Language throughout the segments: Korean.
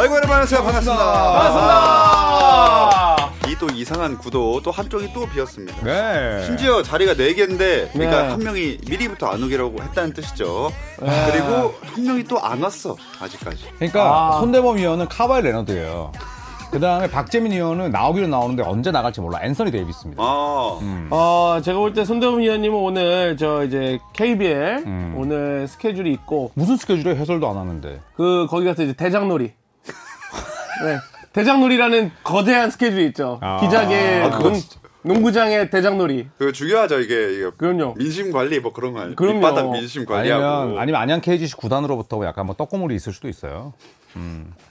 아이고 여러분 안녕하세요 반갑습니다. 반갑습니다. 이 또 이상한 구도 또 한쪽이 또 비었습니다. 네. 심지어 자리가 네 개인데 그러니까 네. 한 명이 미리부터 안 오기라고 했다는 뜻이죠. 그리고 한 명이 또 안 왔어 아직까지. 그러니까 아. 손대범 위원은 카와이 레너드예요. 그 다음에 박재민 위원은 나오기는 나오는데 언제 나갈지 몰라. 앤서니 데이비스입니다. 아 어, 제가 볼 때 손대범 위원님은 오늘 저 이제 KBL 음. 오늘 스케줄이 있고 무슨 스케줄에 해설도 안 하는데. 그 거기 가서 이제 대장놀이. 네. 대장놀이라는 거대한 스케줄이 있죠. 아. 기자계 아, 농, 농구장의 대장놀이. 그거 중요하죠 이게, 이게 그럼요. 민심 관리 뭐 그런 거 아니에요? 그럼요. 밑바닥 민심 관리하고. 아니면, 아니면 안양 KGC 구단으로부터 약간 뭐 떡고물이 있을 수도 있어요.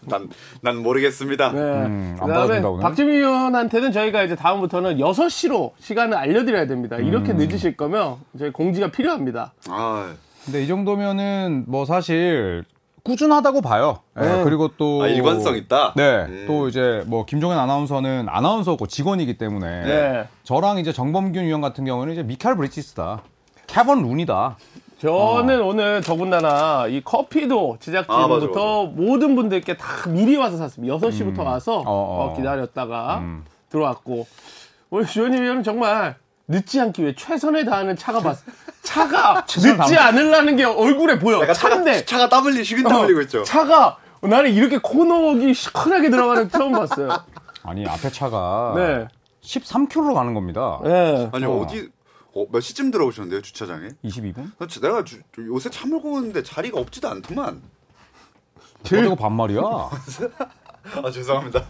난, 난 모르겠습니다. 네. 음, 안 그다음에? 박지민 위원한테는 저희가 이제 다음부터는 6시로 시간을 알려드려야 됩니다. 이렇게 음. 늦으실 거면 저희 공지가 필요합니다. 아, 근데 이 정도면은 뭐 사실 꾸준하다고 봐요. 예, 네. 그리고 또. 아, 일관성 있다? 네. 음. 또 이제 뭐 김종현 아나운서는 아나운서고 직원이기 때문에. 네. 저랑 이제 정범균 위원 같은 경우는 이제 미칼 브리치스다. 캐번 룬이다. 저는 오늘 더군다나 이 커피도 아, 제작진부터 모든 분들께 다 미리 와서 샀습니다. 6시부터 와서 어, 어. 어, 기다렸다가 들어왔고 우리 주현님 위원은 정말 늦지 않기 위해 최선을 다하는 차가 봤어. 차가 늦지 않으려는 게 얼굴에 보여. 약간 차가, 차인데 차가 땀 흘리, 식은땀 흘리고 있죠. 어, 차가 나는 이렇게 코너기 시원하게 들어가는 거 처음 봤어요. 아니, 앞에 차가. 네. 13km로 가는 겁니다. 네. 아니, 어. 어. 디 어, 몇 시쯤 들어오셨는데요, 주차장에? 22분? 나 지- 내가 주- 요새 차 몰고 오는데 자리가 없지도 않더만. 어디가 반말이야? 아, 죄송합니다.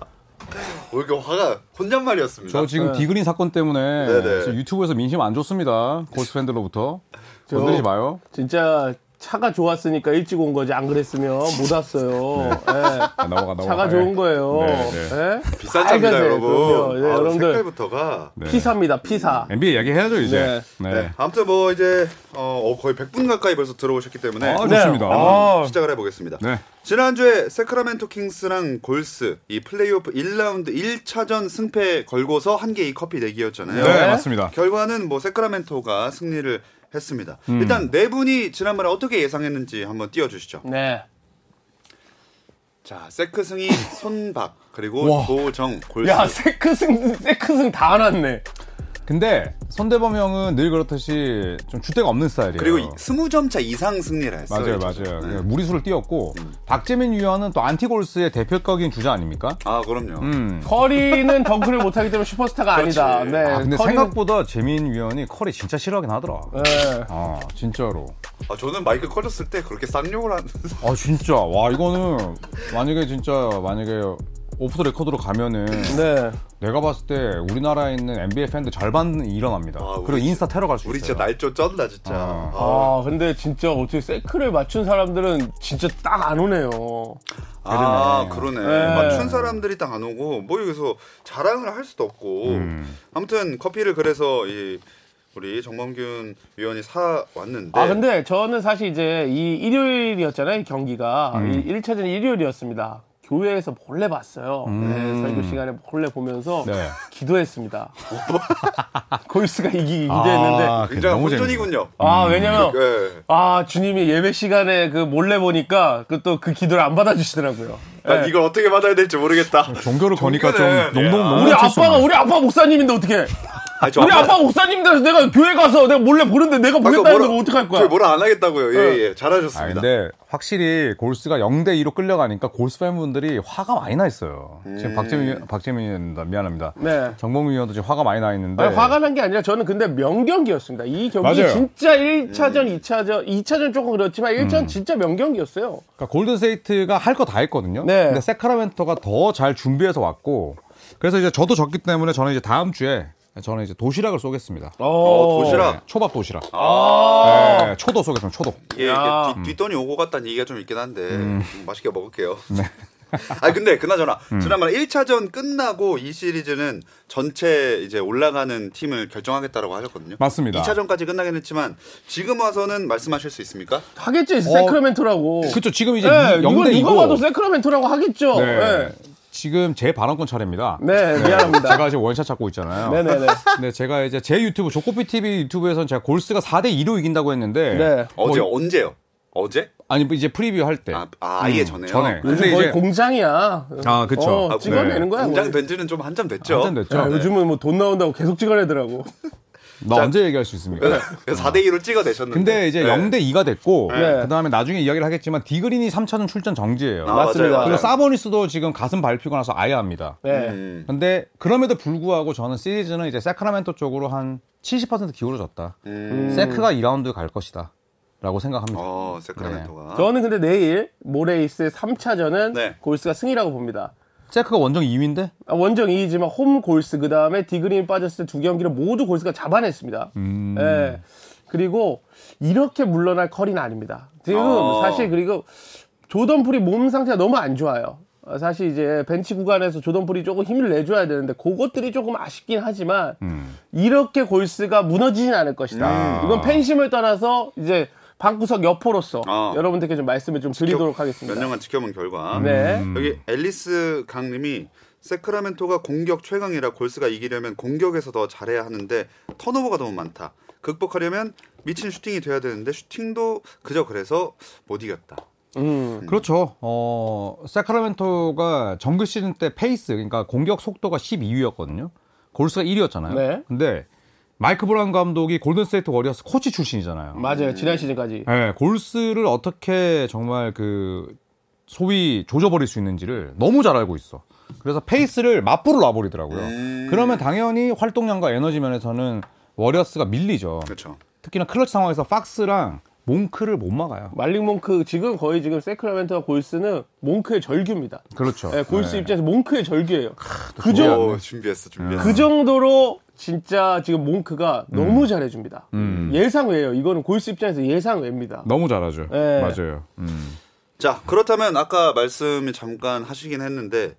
왜 이렇게 화가 혼잣말이었습니다. 저 지금 디그린 사건 때문에. 지금 유튜브에서 민심 안 좋습니다. 골스 팬들로부터. 건드리지 마요. 진짜 차가 좋았으니까 일찍 온 거지 안 그랬으면 못 왔어요. 예. 아, 넘어가, 넘어가. 차가 좋은 거예요. 네, 네. 예? 비싼 차입니다, 여러분. 네, 아, 여러분들 색깔부터가. 네. 피사입니다. 피사. NBA 이야기 해야죠, 이제. 네. 네. 아무튼 뭐 이제 어, 어, 거의 100분 가까이 벌써 들어오셨기 때문에 아, 좋습니다. 아, 시작을 해보겠습니다. 네. 지난주에 세크라멘토 킹스랑 골스 이 플레이오프 1라운드 1차전 승패 걸고서 한 개 이 커피 내기였잖아요. 네, 맞습니다. 결과는 뭐 세크라멘토가 승리를 했습니다. 음. 일단 네 분이 지난번에 어떻게 예상했는지 한번 띄워주시죠. 네. 자, 세크승이 손박 그리고 와. 조정 골스. 야, 세크승, 세크승 다 났네. 근데 손대범 형은 늘 그렇듯이 좀 주대가 없는 스타일이에요. 그리고 20점 차 이상 승리를 했어요. 맞아요, 이 맞아요. 선수는. 그냥 무리수를 띄웠고 박재민 위원은 또 안티골스의 대표격인 주자 아닙니까? 아, 그럼요. 음. 커리는 덩크를 못하기 때문에 슈퍼스타가 아니다. 그렇지. 네. 아, 근데 커리는- 생각보다 재민 위원이 컬이 진짜 싫어하긴 하더라. 네. 아, 진짜로. 아, 저는 마이크 꺼졌을 때 그렇게 쌍욕을 한. 아, 진짜. 와, 이거는 만약에 진짜 만약에 off the record로 가면은 네. 내가 봤을 때 우리나라에 있는 NBA 팬들 절반은 일어납니다. 아, 우리 그리고 인스타 테러 갈 수 있어요. 우리 진짜 날조 쩐다, 진짜. 아. 아, 아, 근데 진짜 어떻게 세크를 맞춘 사람들은 진짜 딱 안 오네요. 아, 그러네. 네. 맞춘 사람들이 딱 안 오고, 뭐 여기서 자랑을 할 수도 없고. 음. 아무튼 커피를 그래서 이, 우리 정범균 위원이 사 왔는데. 아, 근데 저는 사실 이제 이 일요일이었잖아요, 경기가. 음. 이 1차전이 일요일이었습니다. 교회에서 몰래 봤어요. 네, 설교 시간에 몰래 보면서 음. 네. 기도했습니다. 골스가 이기기 기도했는데. 아, 굉장히 너무 혼전이군요. 아, 왜냐면, 예. 아, 주님이 예배 시간에 그 몰래 보니까 그 또그 기도를 안 받아주시더라고요. 난 네. 이걸 어떻게 받아야 될지 모르겠다. 종교를 거니까 좀 농동 농동 우리 칠수 아빠가, 있는. 우리 아빠 목사님인데 어떻게 아니, 저 우리 아빠- 아빠 목사님인데 내가 교회 가서 내가 몰래 보는데 내가 보겠다는데 뭐라- 어떡할 거야? 저희 뭐라 안 하겠다고요. 예, 네. 예. 아, 잘하셨습니다. 근데 확실히 골스가 0대 2로 끌려가니까 골스 팬분들이 화가 많이 나 있어요. 지금 박재민 박재민입니다. 미안합니다. 네. 정봉민 위원도 지금 화가 많이 나 있는데 아니, 화가 난 게 아니라 저는 근데 명경기였습니다. 이 경기 맞아요. 진짜 1차전, 2차전, 2차전 조금 그렇지만 1차전 음. 진짜 명경기였어요. 그러니까 골든세이트가 할 거 다 했거든요. 네. 근데 세카라멘토가 더 잘 준비해서 왔고 그래서 이제 저도 졌기 때문에 저는 이제 다음 주에 저는 이제 도시락을 쏘겠습니다. 어, 도시락. 네, 초밥 도시락. 아. 네, 초도 쏘겠습니다. 초도. 예, 뒤, 뒷돈이 오고 갔다는 얘기가 좀 있긴 한데 음. 음, 맛있게 먹을게요. 네. 아 근데 그나저나 음. 지난번 1차전 끝나고 이 시리즈는 전체 이제 올라가는 팀을 결정하겠다라고 하셨거든요. 맞습니다. 2차전까지 끝나긴 했지만 지금 와서는 말씀하실 수 있습니까? 하겠죠, 세크라멘토라고. 그렇죠. 지금 이제 네, 이건 0대 누가 2고 봐도 세크라멘토라고 하겠죠. 네. 네. 지금 제 발언권 차례입니다. 네, 미안합니다. 제가 지금 원샷 찾고 있잖아요. 네네네. 근데 제가 이제 제 유튜브 조코피 TV 유튜브에서는 제가 골스가 4대 2로 이긴다고 했는데 네. 어제 뭐, 언제요? 어제? 아니 뭐 이제 프리뷰 할 때. 아, 아 아예 음, 전에요. 전에. 근데 거의 이제- 공장이야. 아, 그쵸. 어, 아, 찍어내는 네. 거야. 공장 뭐. 된 지는 좀 한참 됐죠. 한참 됐죠. 야, 요즘은 뭐 돈 나온다고 계속 찍어내더라고. 나 자- 언제 얘기할 수 있습니까? 그래서 4대 2로 찍어내셨는데. 근데 이제 네. 0대 2가 됐고 네. 그다음에 나중에 이야기를 하겠지만 디그린이 3차전 출전 정지예요. 아, 맞습니다. 맞아요, 그리고. 사보니스도 지금 가슴 밟히고 나서 아예 합니다. 네. 음. 근데 그럼에도 불구하고 저는 시리즈는 이제 세크라멘토 쪽으로 한 70% 기울어졌다. 음. 세크가 2라운드 갈 것이다. 라고 생각합니다. 어, 세크라멘토가. 저는 근데 내일 모레 있을 3차전은 네. 골스가 승이라고 봅니다. 세크가 원정 2위인데 아, 원정 2위지만 홈 골스 그 다음에 디그린이 빠졌을 때 두 경기를 모두 골스가 잡아냈습니다. 음. 예. 그리고 이렇게 물러날 커리는 아닙니다. 지금 어. 사실 그리고 조던 풀이 몸 상태가 너무 안 좋아요. 어, 사실 이제 벤치 구간에서 조던 풀이 조금 힘을 내줘야 되는데 그것들이 조금 아쉽긴 하지만 음. 이렇게 골스가 무너지진 않을 것이다. 음. 이건 팬심을 떠나서 이제 방구석 여포로서 어. 여러분들께 좀 말씀을 좀 드리도록 몇 하겠습니다. 년간 지켜본 결과. 네. 여기 앨리스 강님이 세크라멘토가 공격 최강이라 골스가 이기려면 공격에서 더 잘해야 하는데 턴오버가 너무 많다. 극복하려면 미친 슈팅이 돼야 되는데 슈팅도 그저 그래서 못 이겼다. 음. 그렇죠. 어, 세크라멘토가 정규 시즌 때 페이스, 그러니까 공격 속도가 12위였거든요. 골스가 1위였잖아요. 네. 근데 마이크 브라운 감독이 골든스테이트 워리어스 코치 출신이잖아요. 맞아요. 지난 시즌까지. 네, 골스를 어떻게 정말 그 소위 조져버릴 수 있는지를 너무 잘 알고 있어. 그래서 페이스를 맞불을 놔버리더라고요. 음. 그러면 당연히 활동량과 에너지 면에서는 워리어스가 밀리죠. 그렇죠. 특히나 클러치 상황에서 팍스랑 몽크를 못 막아요. 말릭 몽크 지금 거의 지금 세크라멘토와 골스는 몽크의 절규입니다. 그렇죠. 네, 골스 네. 입장에서 몽크의 절규예요. 그, 좋아요. 정, 오, 준비했어, 준비했어. 그 정도로 진짜 지금 몽크가 너무 잘해줍니다. 음. 예상 외예요. 이거는 골스 입장에서 예상 외입니다. 너무 잘하죠. 네. 맞아요. 음. 자, 그렇다면 아까 말씀 잠깐 하시긴 했는데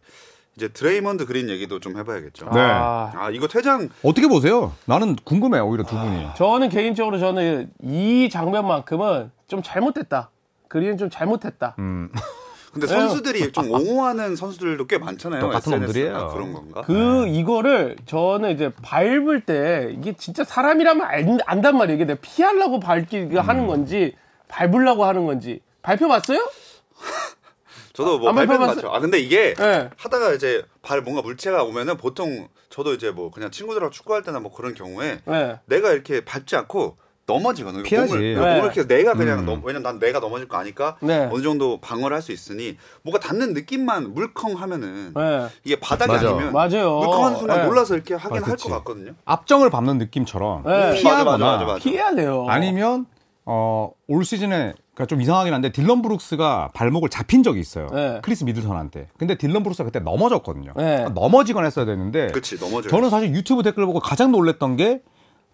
이제 드레이먼드 그린 얘기도 좀 해봐야겠죠. 네. 아, 아, 이거 퇴장 어떻게 보세요? 나는 궁금해 요, 오히려 두 분이. 저는 개인적으로 저는 이 장면만큼은 좀 잘못됐다. 그린 좀 잘못했다. 음. 근데 선수들이 좀 옹호하는 선수들도 꽤 많잖아요. 똑같은 SNS. 놈들이에요. 아, 그런 건가? 그 이거를 저는 이제 밟을 때 이게 진짜 사람이라면 안, 안단 말이에요. 이게 내가 피하려고 밟기 음. 하는 건지 밟으려고 하는 건지 밟혀봤어요? 저도 뭐안 발표는 밟아봤어요? 맞죠. 아 근데 이게 네. 하다가 이제 발 뭔가 물체가 오면은 보통 저도 이제 뭐 그냥 친구들하고 축구할 때나 뭐 그런 경우에 네. 내가 이렇게 밟지 않고 넘어지거든요. 피하지. 몸을, 네. 몸을 이렇게 내가 그냥 음. 넘, 왜냐면 난 내가 넘어질 거 아니까 네. 어느 정도 방어를 할 수 있으니 뭐가 닿는 느낌만 물컹하면은 네. 이게 바닥이 맞아. 아니면 맞아요. 물컹하는 순간 네. 놀라서 이렇게 하긴 아, 할 그치. 것 같거든요. 앞정을 밟는 느낌처럼 네. 피하거나 맞아, 맞아, 맞아. 피해야 돼요. 아니면 어, 올 시즌에 그러니까 좀 이상하긴 한데 딜런 브룩스가 발목을 잡힌 적이 있어요. 네. 크리스 미들턴한테. 근데 딜런 브룩스가 그때 넘어졌거든요. 네. 그러니까 넘어지거나 했어야 되는데 그렇지 넘어져. 저는 사실 유튜브 댓글 보고 가장 놀랬던 게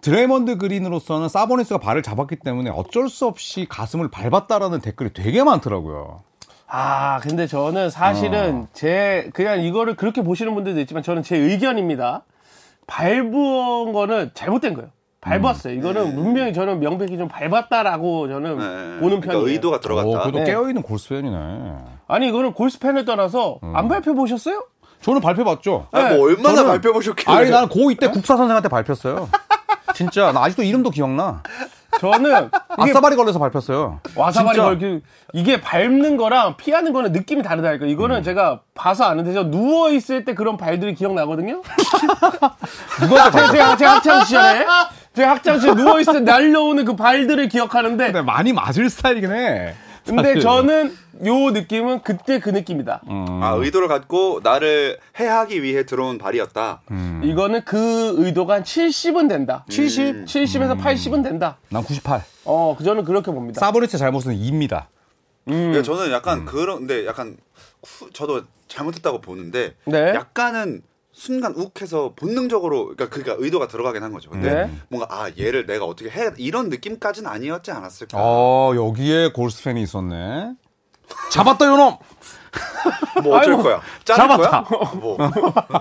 드레이먼드 그린으로서는 사보니스가 발을 잡았기 때문에 어쩔 수 없이 가슴을 밟았다라는 댓글이 되게 많더라고요. 아, 근데 저는 사실은 어. 제, 그냥 이거를 그렇게 보시는 분들도 있지만 저는 제 의견입니다. 밟은 거는 잘못된 거예요. 밟았어요. 음. 이거는 분명히 저는 명백히 좀 밟았다라고 저는 네. 보는 그러니까 편이에요. 의도가 오, 들어갔다. 그래도 네. 깨어있는 골스팬이네. 아니, 이거는 골스팬을 떠나서 음. 안 밟혀보셨어요? 저는 밟혀봤죠. 아, 뭐 얼마나 저는- 밟혀보셨길래? 아니 나는 고2 때 국사 선생한테 밟혔어요. 진짜 나 아직도 이름도 기억나. 저는 아싸바리 걸려서 밟혔어요. 와사바리 진짜. 걸기 이게 밟는 거랑 피하는 거는 느낌이 다르다니까. 음. 이거는 제가 봐서 아는데 저 누워 있을 때 그런 발들이 기억나거든요. 누가 제가, 제가, 제가 학창 시절에 제가 학창 시절에 누워 있을 때 날려오는 그 발들을 기억하는데 근데 많이 맞을 스타일이긴 해. 근데. 저는 요 느낌은 그때 그 느낌이다. 음. 아 의도를 갖고 나를 해하기 위해 들어온 발이었다. 음. 이거는 그 의도가 한 70은 된다. 70? 70에서 80은 된다. 난 98. 어, 그 저는 그렇게 봅니다. 사보리스 잘못은 2입니다. 음. 그러니까 저는 약간 그런데 약간 후- 저도 잘못했다고 보는데 네. 약간은 순간 욱해서 본능적으로 그러니까 그니까 의도가 들어가긴 한 거죠. 근데 네. 뭔가 아 얘를 내가 어떻게 해 이런 느낌까지는 아니었지 않았을까. 어, 여기에 골스 팬이 있었네. 잡았다, 요놈! 뭐 어쩔 아이고, 거야? 자를 잡았다. 거야? 뭐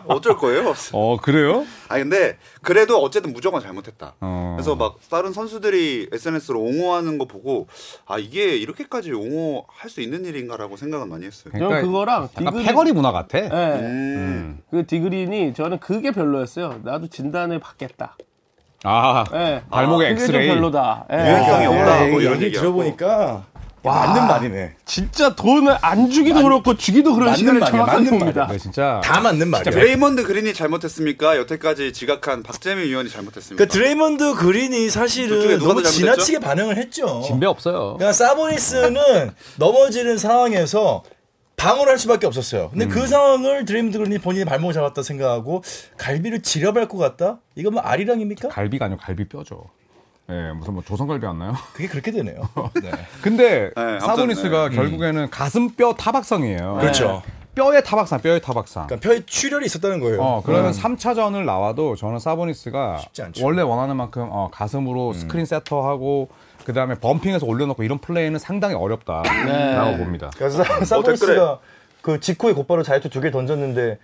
어쩔 거예요? 어, 그래요? 아 근데 그래도 어쨌든 무조건 잘못했다. 어. 그래서 막 다른 선수들이 SNS로 옹호하는 거 보고 아 이게 이렇게까지 옹호할 수 있는 일인가라고 생각은 많이 했어요. 저는 그거랑 약간 디그린- 패거리 문화 같아. 예. 음. 그 디그린이 저는 그게 별로였어요. 나도 진단을 받겠다. 아, 예. 발목에 그게 좀 엑스레이. 별로다. 예. 유연성이 아, 없다. 네, 뭐 이런 얘기. 들어보니까 맞는 말이네. 진짜 돈을 안 주기도 그렇고 주기도 그런 시간을 맞는 봅니다. 네, 진짜 다 맞는 말이야. 드레이먼드 그린이 잘못했습니까? 여태까지 지각한 박재민 위원이 잘못했습니까? 그 드레이먼드 그린이 사실은 누가 너무? 지나치게 반응을 했죠. 진배 없어요. 그러니까 사보니스는 넘어지는 상황에서 방어를 할 수밖에 없었어요. 근데 음. 그 상황을 드레이먼드 그린이 본인이 발목을 잡았다 생각하고 갈비를 지려밟을 것 같다? 이건 뭐 아리랑입니까? 갈비가 아니고 갈비 뼈죠. 예, 무슨 뭐 조선갈비 왔나요? 그게 그렇게 되네요. 네. 근데 네, 사보니스가 결국에는 가슴뼈 타박상이에요. 그렇죠. 뼈의 타박상, 뼈의 타박상. 그러니까 뼈에 출혈이 있었다는 거예요. 어, 그러면 3차전을 나와도 저는 사보니스가. 원래 원하는 만큼 어, 가슴으로 스크린 세터하고 그 다음에 bumping해서 올려놓고 이런 플레이는 상당히 어렵다라고 봅니다. 그래서 사보니스가 그 직후에 곧바로 자유투 두 개 던졌는데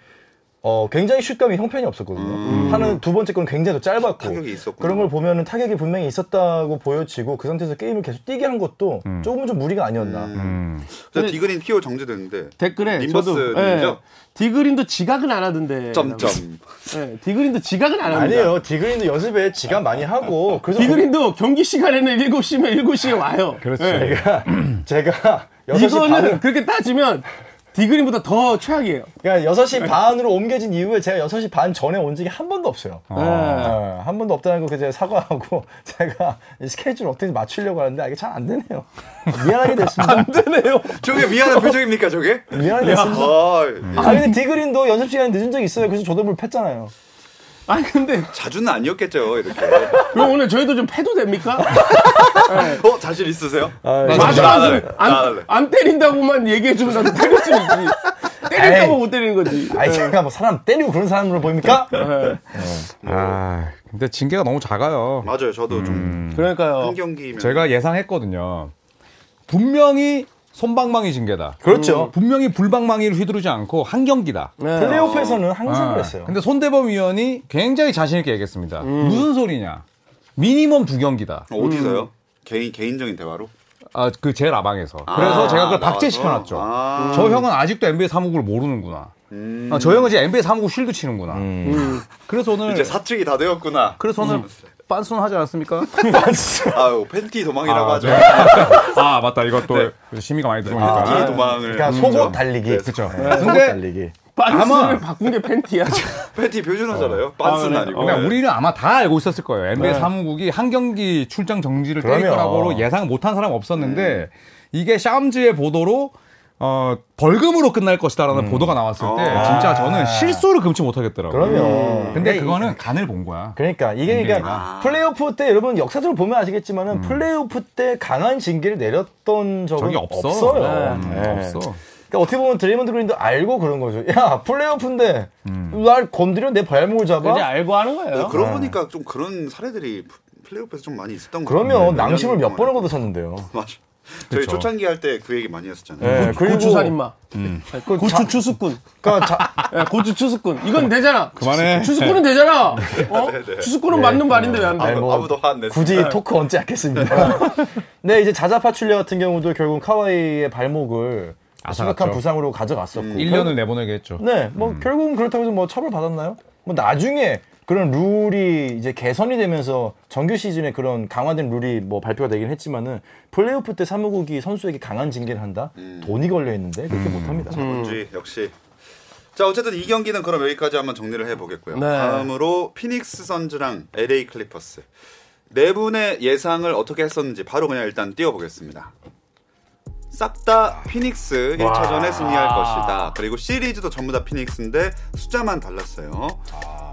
어 굉장히 슛감이 형편이 없었거든요. 하는 두 번째 건 굉장히 더 짧았고. 그런 걸 보면은 타격이 분명히 있었다고 보여지고 그 상태에서 게임을 계속 뛰게 한 것도 조금은 좀 무리가 아니었나. 음. 저 디그린 키오 정지됐는데 댓글에 림버스? 예, 디그린도 지각은 안 하던데. 점점. 예, 디그린도 지각은 안 합니다. 아니에요. 디그린도 연습에 지각 많이 하고 그래서 디그린도 경기 시간에는 7시면 7시에 와요. 그렇죠. 예. 제가 제가 6시 이거는 반 그렇게 따지면 디그린보다 더 최악이에요. 그러니까 6시 반으로 옮겨진 이후에 제가 6시 반 전에 온 적이 한 번도 없어요. 예. 어, 한 번도 없다는 거 제가 사과하고 제가 이 스케줄 어떻게 맞추려고 하는데 아, 이게 잘 안 되네요. 미안하게 됐습니다. 안 되네요. 저게 미안한 표정입니까 저게? 미안하게 됐습니다. 아, 아 근데 디그린도 연습 시간이 늦은 적이 있어요. 그래서 저도 물 팼잖아요. 아니 근데 자주는 아니었겠죠 이렇게. 그럼 오늘 저희도 좀 패도 됩니까? 어 자신 있으세요? 아, 맞아. 안. 안 때린다고만 얘기해 주면 나도 때릴 수 있지. 에이. 못 때리는 거지. 아이 제가 뭐 사람 때리고 그런 사람으로 보입니까? 예. 아, 근데 징계가 너무 작아요. 맞아요. 저도 좀 그러니까요. 한 경기면 제가 예상했거든요. 분명히 손방망이 징계다. 그렇죠. 분명히 불방망이를 휘두르지 않고 한 경기다. 네. 플레이오프에서는 항상 아, 그랬어요. 근데 손대범 위원이 굉장히 자신있게 얘기했습니다. 무슨 소리냐. 미니멈 두 경기다. 어, 어디서요? 개인 개인적인 대화로? 아, 그 제 라방에서. 그래서 아, 제가 그걸? 박제시켜놨죠. 아. 저 형은 아직도 NBA 사무국을 모르는구나. 아, 저 형은 이제 NBA 사무국 쉴드 치는구나. 그래서 오늘 이제 사측이 다 되었구나. 그래서 오늘 빤순 하지 않았습니까? 아유 팬티 도망이라고 아, 하죠. 네. 아 맞다 이것도 심의가 많이 들어오니까. 팬티 도망을. 그러니까 속옷 달리기. 그렇죠. 네, 속옷 근데 달리기. 빤스를 아마- 바꾼 게 팬티야. 팬티 표준어잖아요. 빤스는 아, 아니고. 그러니까 우리는 아마 다 알고 있었을 거예요. NBA 사무국이 한 경기 출장 정지를 때릴. 거라고 예상 못한 사람 없었는데 이게 샴즈의 보도로 어, 벌금으로 끝날 것이다라는 보도가 나왔을 때 아. 진짜 저는 실수를 금치 못하겠더라고요. 그럼요. 근데 이- 그거는 간을 본 거야. 그러니까 이게 그러니까 아. 플레이오프 때 여러분 역사적으로 보면 아시겠지만은 플레이오프 때 강한 징계를 내렸던 적은 적이 없어. 없어요. 음, 네. 없어. 그러니까 어떻게 보면 드레이먼드 그린도 알고 그런 거죠. 야 플레이오프인데 날 건드려 내 발목을 잡아? 이제 알고 하는 거예요. 네, 그러고 보니까 좀 그런 사례들이 플레이오프에서 좀 많이 있었던 거 그러면 낭심을 몇 번을 걷어찼는데요. 맞아. 저희 그쵸. 초창기 할 때 그 얘기 많이 했었잖아요. 네, 그리고 고추살인마. 그 고추 자- 추수꾼. 그러니까 자, 예, 고추 추수꾼. 이건 되잖아. 그만해. 추수꾼은 되잖아. 어? 추수꾼은 맞는 말인데 왜 안 돼? 아니, 뭐 아무도 화안 냈어. 굳이 토크 얹지 않겠습니다. 네, 이제 자자 파출리아 같은 경우도 결국 카와이의 발목을 심각한 앗아갔죠. 부상으로 가져갔었고. 1년을 내보내게 했죠. 네, 뭐 결국은 그렇다고 해서 뭐 처벌 받았나요? 뭐 나중에 그런 룰이 이제 개선이 되면서 정규 시즌에 그런 강화된 룰이 뭐 발표가 되긴 했지만은 플레이오프 때 사무국이 선수에게 강한 징계를 한다? 돈이 걸려 있는데 그렇게 못 합니다. 자본주의 역시. 자 어쨌든 이 경기는 그럼 여기까지 한번 정리를 해보겠고요. 네. 다음으로 피닉스 선즈랑 LA 클리퍼스 네 분의 예상을 어떻게 했었는지 바로 그냥 일단 띄워보겠습니다. 싹다 피닉스 1차전에 승리할 것이다. 그리고 시리즈도 전부 다 피닉스인데 숫자만 달랐어요.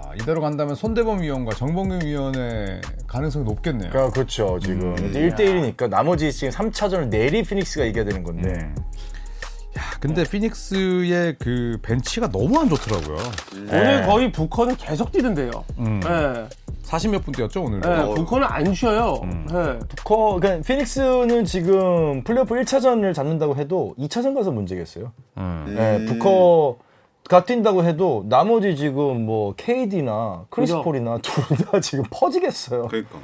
아, 이대로 간다면 손대범 위원과 정봉균 위원의 가능성이 높겠네요. 그러니까 그렇죠. 지금 이제 1대1이니까 나머지 지금 3차전을 내리 피닉스가 이겨야 되는 건데. 야, 근데 피닉스의 그 벤치가 너무 안 좋더라고요. 오늘 거의 부커는 계속 뛰던데요. 예. 40몇 분 뛰었죠, 오늘도. 예, 부커는 안 쉬어요. 예. 부커, 그러니까 피닉스는 지금 플레이오프 1차전을 잡는다고 해도 2차전 가서 문제겠어요. 음. 네, 부커 가 뛴다고 해도 나머지 지금 뭐 KD나 크리스 그죠. 폴이나 둘 다 지금 퍼지겠어요. 그러니까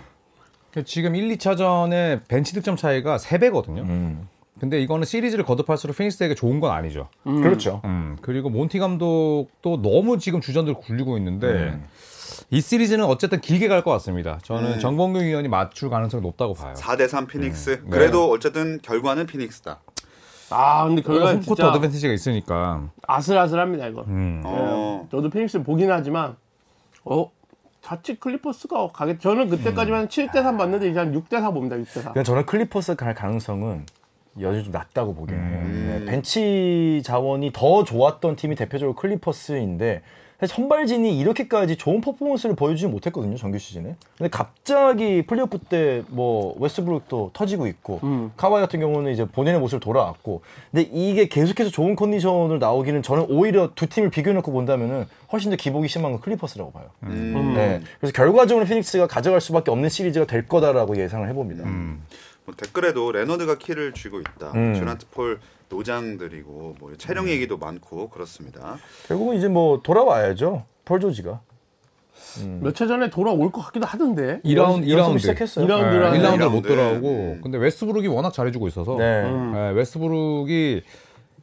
지금 1, 2차전의 벤치 득점 차이가 3배거든요. 음. 근데 이거는 시리즈를 거듭할수록 피닉스에게 좋은 건 아니죠. 그렇죠. 음, 그리고 몬티 감독도 너무 지금 주전들 굴리고 있는데 이 시리즈는 어쨌든 길게 갈 것 같습니다. 저는 음. 정봉규 위원이 맞출 가능성이 높다고 봐요. 4대 3 피닉스. 네. 그래도 어쨌든 결과는 피닉스다. 아 근데 결과 home court 진짜 advantage가 있으니까. 아슬아슬합니다 이거. 음. 어. 저도 피닉스 보긴 하지만 어 자칫 클리퍼스가 가겠. 저는 그때까지만 7대 3 봤는데 이제 한 6대 4 봅니다. 6대 4. 그냥 저는 클리퍼스 갈 가능성은 여전히 좀 낮다고 보긴 해요. 네, 벤치 자원이 더 좋았던 팀이 대표적으로 클리퍼스인데 사실 선발진이 이렇게까지 좋은 퍼포먼스를 보여주지 못했거든요 정규 시즌에. 근데 갑자기 플레이오프 때 뭐 웨스트브룩도 터지고 있고 카와이 같은 경우는 이제 본인의 모습을 돌아왔고 근데 이게 계속해서 좋은 컨디션으로 나오기는 저는 오히려 두 팀을 비교해놓고 본다면은 훨씬 더 기복이 심한 건 클리퍼스라고 봐요. 음. 네. 그래서 결과적으로 피닉스가 가져갈 수밖에 없는 시리즈가 될 거다라고 예상을 해봅니다. 뭐 댓글에도 레너드가 키를 쥐고 있다. 음. 듀란트 폴 노장들이고 뭐 체력 얘기도 많고 그렇습니다. 결국은 이제 뭐 돌아와야죠. 폴 조지가. 몇차 전에 돌아올 것 같기도 하던데. 2라운드, 연습 2라운드. 시작했어요. 2라운드. 네, 1라운드 이라운드. 못 돌아오고. 음. 근데 웨스브룩이 워낙 잘해주고 있어서. 네. 네, 웨스브룩이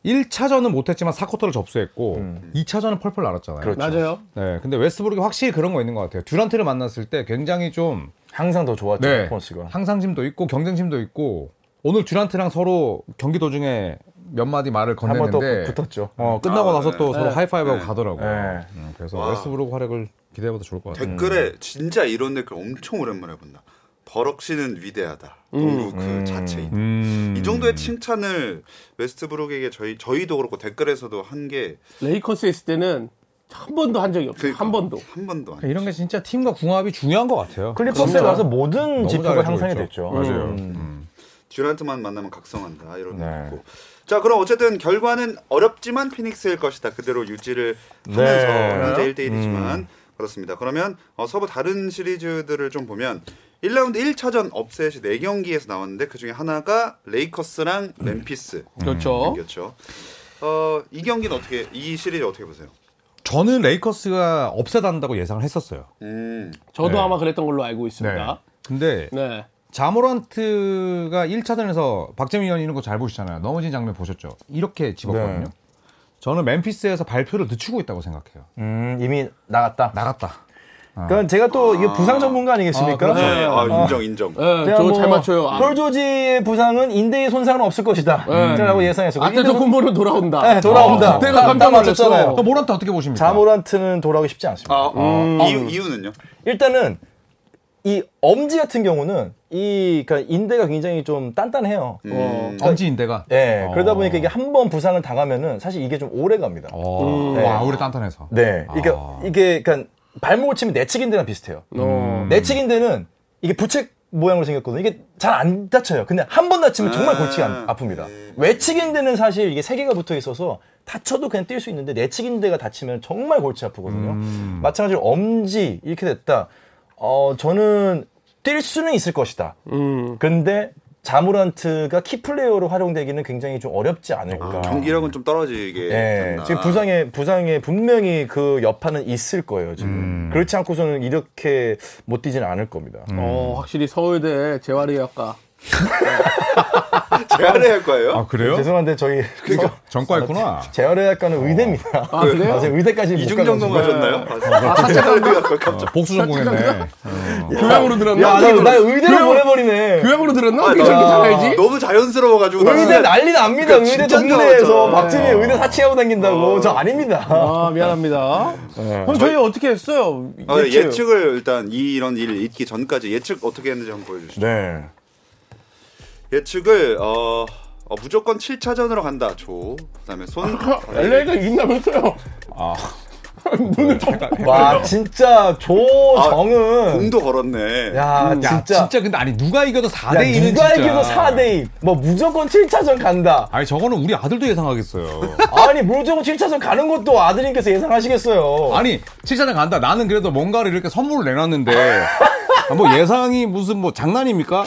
1차전은 못했지만 4쿼터를 접수했고 2차전은 펄펄 날았잖아요. 그렇죠. 맞아요. 네, 근데 웨스브룩이 확실히 그런 거 있는 것 같아요. 듀란트를 만났을 때 굉장히 좀 항상 더 좋았죠. 네. 항상심도 있고 경쟁심도 있고 오늘 듀란트랑 서로 경기 도중에 몇 마디 말을 한 건넸는데 붙었죠. 어, 끝나고 아, 나서 네. 또 서로 네. 하이파이브하고 네. 가더라고요. 네. 음, 그래서 와. 웨스브룩 활약을 기대해봐도 좋을 것 같아요. 댓글에 진짜 이런 댓글 엄청 오랜만에 본다. 버럭시는 위대하다. 농구 그 자체. 음. 이 정도의 칭찬을 웨스트브룩에게 저희 저희도 그렇고 댓글에서도 한게한 레이커스에 있을 때는 한 번도 한 적이 없어요. 한 번도. 번도 아니. 이런 게 진짜 팀과 궁합이 중요한 것 같아요. 클리퍼스에. 가서 모든 너무 지표가 향상이 있죠. 됐죠. 맞아요. 음. 음. 듀란트만 만나면 각성한다 이런 네. 거 있고. 자 그럼 어쨌든 결과는 어렵지만 피닉스일 것이다. 그대로 유지를 하면서 네. 현재 1대 1이지만 그렇습니다. 그러면 어, 서부 다른 시리즈들을 좀 보면 1라운드 1차전 업셋이 4경기에서 나왔는데 그 중에 하나가 레이커스랑 멤피스 그렇죠. 경기였죠. 어, 이 경기는 어떻게 이 시리즈 어떻게 보세요? 저는 레이커스가 업셋한다고 예상을 했었어요. 음. 저도 네. 아마 그랬던 걸로 알고 있습니다. 근데 네. 자모란트가 1차전에서 박재민 의원이 이런 거 잘 보시잖아요. 넘어진 장면 보셨죠? 이렇게 집었거든요. 네. 저는 멤피스에서 발표를 늦추고 있다고 생각해요. 음, 이미 나갔다. 나갔다. 그러니까 제가 또 이게 부상 전문가 아니겠습니까? 아, 그렇죠. 네, 아, 인정 인정. 네, 제가 저거 잘뭐 맞춰요. 아, 폴 조지의 부상은 인대의 손상은 없을 것이다. 네. 라고 예상했어요. 아테토 콤보는 돌아온다. 네, 돌아온다. 어, 그때가 다- 깜짝 다 맞췄잖아요. 또 모란트 어떻게 보십니까? 자모란트는 돌아오기 쉽지 않습니다. 아, 음. 이유 이유는요? 일단은 이 엄지 같은 경우는 이 그러니까 인대가 굉장히 좀 단단해요. 음. 엄지인대가. 네, 어. 그러다 보니까 이게 한 번 부상을 당하면은 사실 이게 좀 오래 갑니다. 어. 네. 와, 우리 단단해서. 네, 이게 아. 이게 그러니까 발목을 치면 내측 인대랑 비슷해요. 어. 내측 인대는 이게 부책 모양으로 생겼거든요. 이게 잘 안 다쳐요. 근데 한 번 다치면 정말 아. 골치가 안- 아픕니다. 외측 인대는 사실 이게 세 개가 붙어 있어서 다쳐도 그냥 뛸 수 있는데 내측 인대가 다치면 정말 골치 아프거든요. 마찬가지로 엄지 이렇게 됐다. 어 저는 뛸 수는 있을 것이다. 음. 근데 자무란트가 키플레이어로 활용되기는 굉장히 좀 어렵지 않을까. 아, 경기력은 좀 떨어지게 예, 된다. 지금 부상에 부상에 분명히 그 여파는 있을 거예요 지금. 그렇지 않고서는 이렇게 못 뛰지는 않을 겁니다. 어, 확실히 서울대 재활의학과. 할 거예요. 아, 그래요? 죄송한데 저희 전과했구나. 재활의학과는 의대입니다. 아, 그래요? 맞아요. 의대까지 못 이중 정도 가가지고. 가셨나요? 아, 살짝 어, 복수 전공했네. 교양으로 들었나? 야, 어떻게 나, 나 들었어? 의대로 보내버리네. 교양으로 들었나? 아, 어떻게 나- 저렇게 잘알지? 너무 자연스러워가지고 의대 난리 납니다. 그러니까 의대 좋아하잖아. 박진희 의대 사치하고 다닌다고. 저 아닙니다. 아, 미안합니다. 그럼 저희 어떻게 했어요? 어, 예측을 일단 이 이런 일 있기 전까지 예측 어떻게 했는지 한번 보여주시죠. 네. 예측을 어, 어, 무조건 7차전으로 간다. 조. 그다음에 손. LA가 이긴다면서요? 아, 와, 진짜 조정은. 공도 걸었네. 야, 야, 진짜. 진짜. 근데 아니 누가 이겨도 4대 야, 2는 누가 진짜. 이겨도 4대 2. 뭐 무조건 7차전 간다. 아니 저거는 우리 아들도 예상하겠어요. 아니 무조건 7차전 가는 것도 아드님께서 예상하시겠어요. 아니 7차전 간다. 나는 그래도 뭔가를 이렇게 선물을 내놨는데 아, 뭐 예상이 무슨 뭐 장난입니까?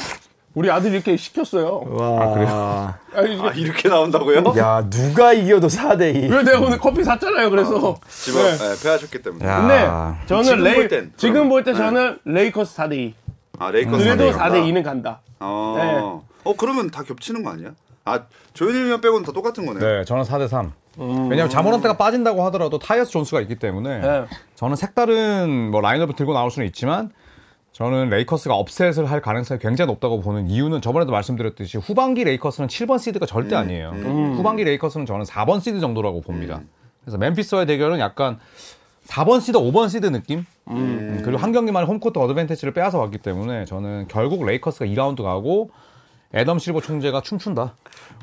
우리 아들 이렇게 시켰어요. 와, 그래요? 아니, 아, 이렇게 나온다고요? 야, 누가 이겨도 4대2. 왜 내가 오늘 커피 샀잖아요. 그래서. 지금 네. 네, 패하셨기 때문에. 야. 근데 아, 저는 지금 레이 볼 땐, 지금 그럼. 볼때 네. 저는 레이커스 4대 2. 아 레이커스 그래도 4대 4대 2는 간다. 어. 어 그러면 다 겹치는 거 아니야? 아 조현일 위원 빼고는 다 똑같은 거네요. 네, 저는 4대 3. 왜냐하면 자모란트가 빠진다고 하더라도 타이어스 존스가 있기 때문에 네. 저는 색다른 뭐 라인업을 들고 나올 수는 있지만 저는 레이커스가 upset을 할 가능성이 굉장히 높다고 보는 이유는 저번에도 말씀드렸듯이 후반기 레이커스는 7번 시드가 절대 아니에요. 후반기 레이커스는 저는 4번 시드 정도라고 봅니다. 그래서 멤피스와의 대결은 약간 4번 시드, 5번 시드 느낌? 음, 그리고 한 경기만에 home court advantage를 빼앗아 왔기 때문에 저는 결국 레이커스가 2라운드 가고 애덤 실버 총재가 춤춘다.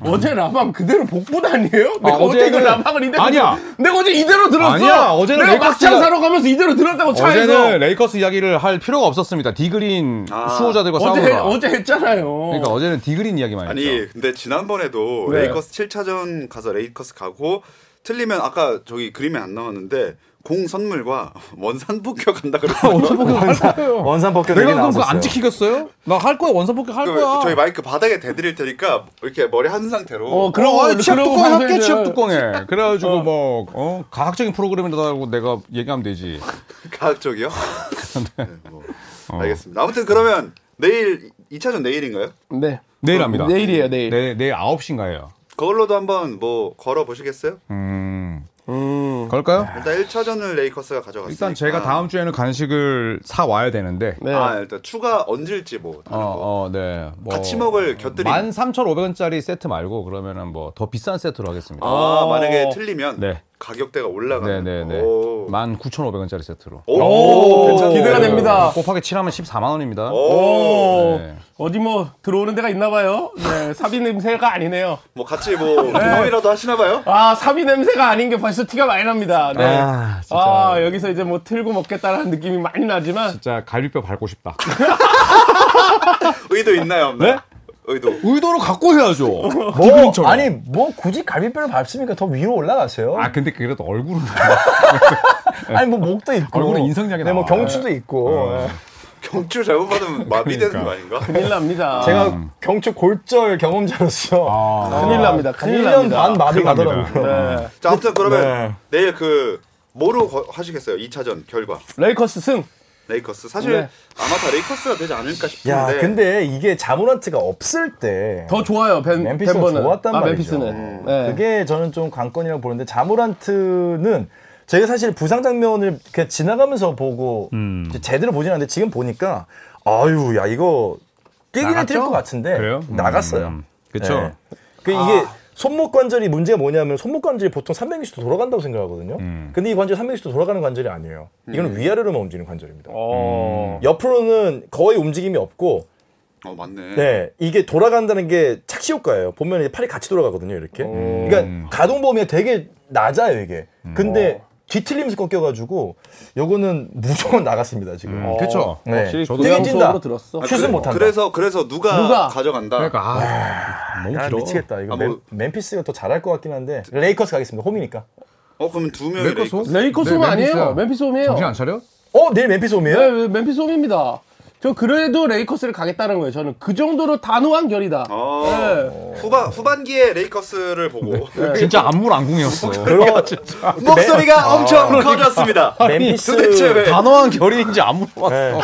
어제 라방 그대로 복붙 아니에요? 내가 어제는- 어제 그 라방을 이대로 아니야. 들- 내가 어제 이대로 들었어. 아니야. 어제는 내가 막창 레이커스가- 사러 가면서 이대로 들었다고 차에서. 어제는 레이커스 이야기를 할 필요가 없었습니다. 디그린 아. 수호자들과 어제 싸우느라. 어제 했잖아요. 그러니까 어제는 디그린 이야기만 했죠. 아니 근데 지난번에도 네. 레이커스 7차전 가서 레이커스 가고 틀리면 아까 저기 그림에 안 나왔는데 공 선물과 원산 폭격 간다 그랬어요. 원산 폭격 할 거예요. 원산 폭격 내가 그럼 그거 나왔었어요. 안 지키겠어요? 나 할 거야. 원산 폭격 할 그, 거야. 저희 마이크 바닥에 대드릴 테니까 이렇게 머리 한 상태로 어, 그럼 어, 취업 뚜껑 할게. 취업 뚜껑에. 그래가지고 뭐 어, 과학적인 프로그램이라고 내가 얘기하면 되지. 가학적이요? 네, 뭐. 알겠습니다. 아무튼 그러면 내일 2차전 내일인가요? 네. 내일 합니다. 내일이에요, 내일. 내, 내일 9시인가요? 그걸로도 한번 뭐 걸어 보시겠어요? 음. 음. 걸까요? 일단 1차전을 레이커스가 가져갔으니까 일단 제가 다음 주에는 간식을 사 와야 되는데. 네. 아 일단 추가 얹을지 뭐 어, 다른 거. 어, 네. 뭐 같이 먹을 곁들이 13,500원짜리 세트 말고 그러면은 뭐 더 비싼 세트로 하겠습니다. 아 만약에 틀리면 네. 가격대가 올라가는 네네네. 오. 19,500원짜리 세트로. 오, 오, 괜찮네. 기대가 됩니다. 곱하기 7하면 14만 원입니다. 오. 오. 네. 어디 뭐 들어오는 데가 있나 봐요. 네, 사비 냄새가 아니네요. 뭐 같이 뭐 경험이라도 하시나 봐요? 아, 사비 냄새가 아닌 게 벌써 티가 많이 납니다. 네. 아, 진짜. 아, 여기서 이제 뭐 틀고 먹겠다라는 느낌이 많이 나지만 진짜 갈비뼈 밟고 싶다. 의도 있나요, 없나요? 네? 의도. 의도를 갖고 해야죠. 뭐, 디그린처럼. 아니 뭐 굳이 갈비뼈를 밟습니까? 더 위로 올라가세요. 아 근데 그래도 얼굴은 아니 뭐 목도 있고 얼굴은 인성량이 네, 뭐. 경추도 있고 예. 경추 잘못 받으면 마비되는 그러니까. 거 아닌가? 큰일 납니다. 제가 경추 골절 경험자로서 아, 큰일 납니다. 큰일 1년 납니다. 반 마비. 가더라고요. 네. 자, 아무튼 그러면 네. 내일 그 뭐로 거- 하시겠어요? 2차전 결과. 레이커스 승. 레이커스. 사실 네. 아마 다 레이커스가 되지 않을까 싶은데. 야, 근데 이게 자모란트가 없을 때 더 좋아요. 벤, 멤피스가 벤버는. 좋았단 아, 말이죠. 멤피스는. 네. 그게 저는 좀 관건이라고 보는데 자모란트는 제가 사실 부상 장면을 그냥 지나가면서 보고 음. 제대로 보진 않는데 지금 보니까 아유 야 이거 뛰기는? 뛸 것 같은데 그래요? 나갔어요. 음, 그쵸. 네. 그 이게 손목 관절이 문제가 뭐냐면 손목 관절이 보통 360도 돌아간다고 생각하거든요. 음. 근데 이 관절 360도 돌아가는 관절이 아니에요. 이거는 위아래로만 움직이는 관절입니다. 어. 옆으로는 거의 움직임이 없고 어, 맞네. 네, 이게 돌아간다는 게 착시 효과예요. 보면 이제 팔이 같이 돌아가거든요, 이렇게. 그러니까 가동 범위가 되게 낮아요, 이게. 근데 뒤틀리면서 꺾여가지고 요거는 무조건 나갔습니다, 지금. 음, 그쵸. 네. 확실히 저도 뛴다. 수업으로 들었어. 아, 슛은 그래- 못한다. 그래서 그래서 누가, 누가? 가져간다. 그러니까 아, 너무 야, 길어. 미치겠다. 이거 아, 뭐- 멤- 멤피스가 더 잘할 것 같긴 한데 레이커스 가겠습니다. 홈이니까. 어 그러면 두 명이 레이커스? 레이커스. 레이커스 네, 홈 아니에요. 멤피스 홈이에요. 정신 안 차려? 어, 내일 멤피스 홈이에요? 네, 네, 멤피스 홈입니다. 저 그래도 레이커스를 가겠다는 거예요. 저는 그 정도로 단호한 결이다. 어, 네. 후반 후반기에 레이커스를 보고 진짜 안물안궁이었어. 그러 목소리가 엄청 커졌습니다. 멤피스 도대체 왜? 단호한 결의인지 안물안궁이었어. 네.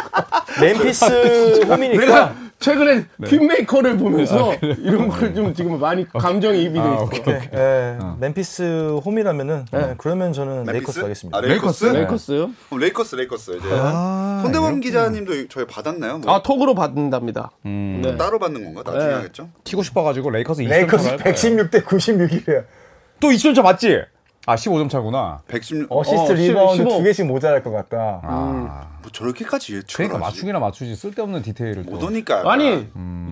멤피스 홈이니까 내가 최근에 퀸메이커를 보면서 이런 걸좀 지금 많이 감정이입이 돼 있어. 오케이. 예, 멤피스 홈이라면은 네, 그러면 저는 레이커스 가겠습니다. 아, 레이커스? 레이커스? 레이커스? 그럼 레이커스 레이커스 이제 아, 손대범 기자님도 저희 받았나요? 뭐 아, 톡으로 받는답니다. 음. 네. 따로 받는 건가? 나중에 네. 하겠죠? 튀고 싶어가지고 레이커스 20점 레이커스 차로 할 거예요. 116대 96이래요. 또 20점 차 맞지? 아 15점 차구나. 110. 어시스트 어, 리바운드 15. 두 개씩 모자랄 것 같다. 아, 뭐 저렇게까지 예측을 그러니까 하지? 맞추기나 맞추지 쓸데없는 디테일을 또. 못 오니까. 아니,